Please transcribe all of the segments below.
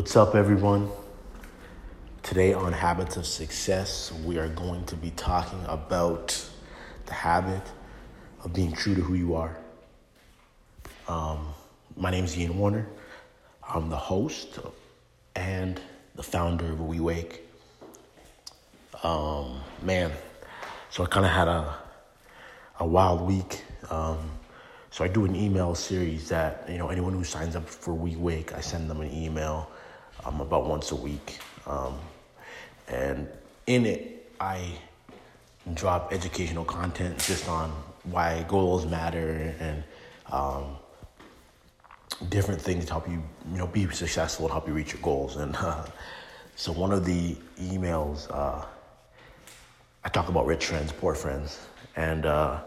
What's up, everyone? Today on Habits of Success, we are going to be talking about the habit of being true to who you are. Um, my name is Ian Warner. I'm the host and the founder of We Wake. Um, man, so I kind of had a a wild week. Um, so I do an email series that you know anyone who signs up for We Wake, I send them an email um, about once a week, um, and in it I drop educational content just on why goals matter and um, different things to help you you know be successful and help you reach your goals. And uh, so one of the emails uh, I talk about rich friends, poor friends, and uh,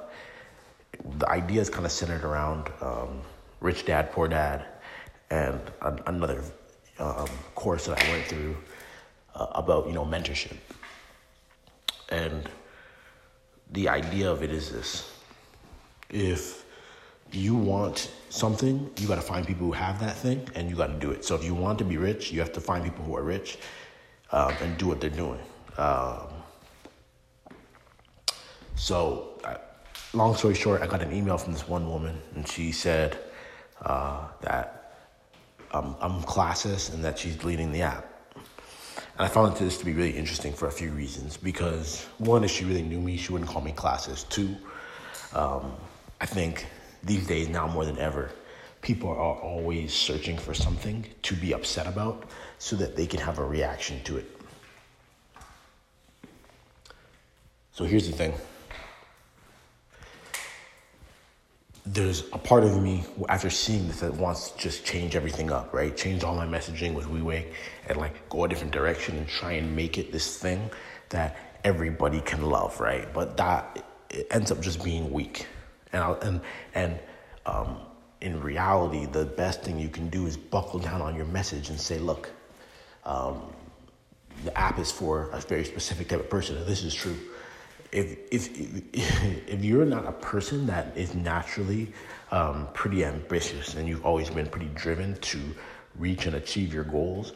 the idea is kind of centered around um, Rich Dad, Poor Dad, and an, another um, course that I went through uh, about you know mentorship. And the idea of it is this: if you want something, you got to find people who have that thing, and you got to do it. So if you want to be rich, you have to find people who are rich um, and do what they're doing. Um, so long story short, I got an email from this one woman, and she said uh, that um, I'm classist and that she's leading the app. And I found this to be really interesting for a few reasons. Because one is she really knew me; she wouldn't call me classist. Two, um, I think these days now more than ever, people are always searching for something to be upset about, so that they can have a reaction to it. So here's the thing. There's a part of me after seeing this that wants to just change everything up, right? Change all my messaging with WeWake and like go a different direction and try and make it this thing that everybody can love, right? But that it ends up just being weak, and I'll, and and um, in reality, the best thing you can do is buckle down on your message and say, look, um, the app is for a very specific type of person, and this is true if if if you're not a person that is naturally um, pretty ambitious and you've always been pretty driven to reach and achieve your goals,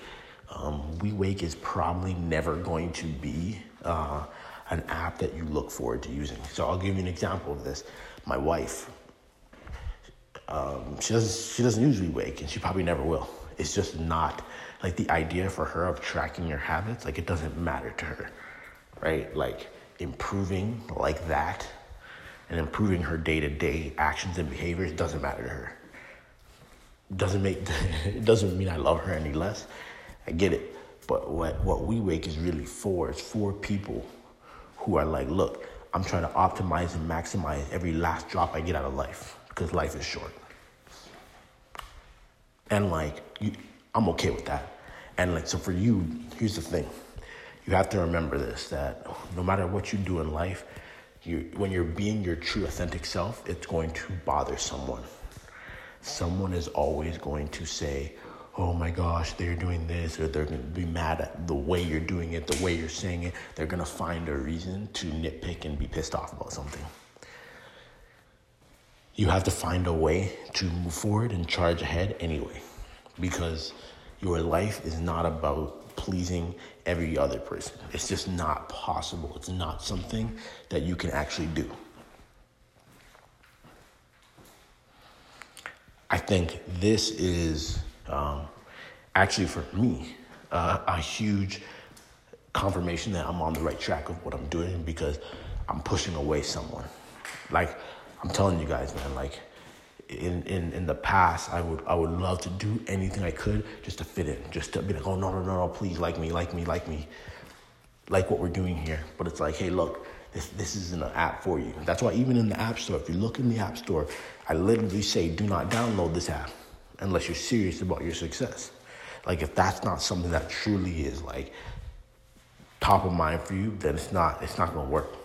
um, WeWake is probably never going to be uh, an app that you look forward to using. So I'll give you an example of this. My wife, um, she doesn't she doesn't use WeWake, and she probably never will. It's just not like the idea for her of tracking your habits. Like it doesn't matter to her, right? Like improving like that and improving her day to day actions and behaviors doesn't matter to her. Doesn't make it doesn't mean I love her any less. I get it. But what what we wake is really for is for people who are like, look, I'm trying to optimize and maximize every last drop I get out of life because life is short. And like, you, I'm okay with that. And like, so for you, here's the thing you have to remember this that no matter what you do in life, you, when you're being your true, authentic self, it's going to bother someone. Someone is always going to say, oh my gosh, they're doing this, or they're going to be mad at the way you're doing it, the way you're saying it. They're going to find a reason to nitpick and be pissed off about something. You have to find a way to move forward and charge ahead anyway, because your life is not about pleasing every other person. It's just not possible. It's not something that you can actually do. I think this is um, actually for me uh, a huge confirmation that I'm on the right track of what I'm doing because I'm pushing away someone. Like I'm telling you guys, man, like in, in, in the past, I would I would love to do anything I could just to fit in, just to be like, oh no no no no, please like me, like me, like me, like what we're doing here. But it's like, hey, look, this this isn't an app for you. That's why even in the app store, if you look in the app store, I literally say, do not download this app unless you're serious about your success. Like if that's not something that truly is like top of mind for you, then it's not it's not gonna work.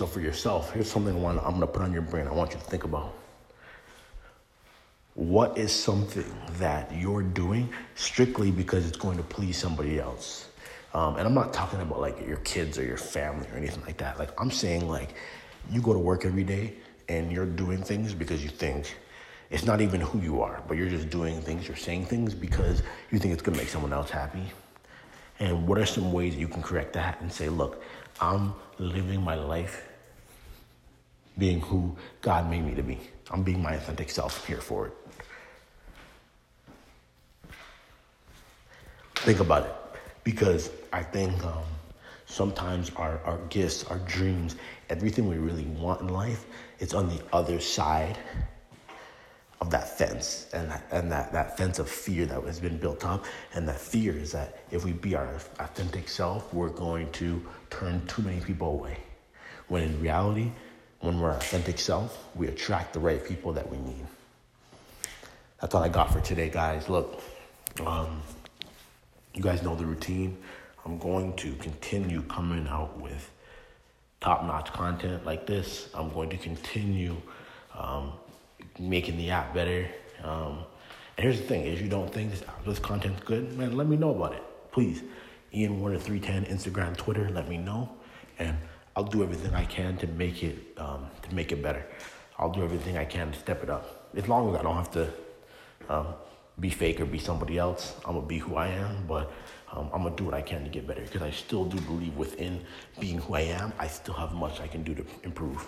So for yourself, here's something I'm going to put on your brain. I want you to think about. What is something that you're doing strictly because it's going to please somebody else? Um, and I'm not talking about like your kids or your family or anything like that. Like I'm saying like you go to work every day and you're doing things because you think it's not even who you are, but you're just doing things, you're saying things because you think it's gonna make someone else happy. And what are some ways you can correct that and say, look, I'm living my life being who God made me to be. I'm being my authentic self here for it. Think about it because I think um, sometimes our, our gifts, our dreams, everything we really want in life, it's on the other side of that fence and that, and that, that fence of fear that has been built up. And that fear is that if we be our authentic self, we're going to turn too many people away. When in reality, when we're authentic self, we attract the right people that we need. That's all I got for today, guys. Look, um, you guys know the routine. I'm going to continue coming out with top notch content like this. I'm going to continue um, making the app better. Um, and here's the thing: if you don't think this this content's good, man, let me know about it, please. Ian Warner three ten Instagram, Twitter. Let me know, and I'll do everything I can to make it um, to make it better. I'll do everything I can to step it up. As long as I don't have to um, be fake or be somebody else, I'm gonna be who I am. But um, I'm gonna do what I can to get better because I still do believe within being who I am, I still have much I can do to improve.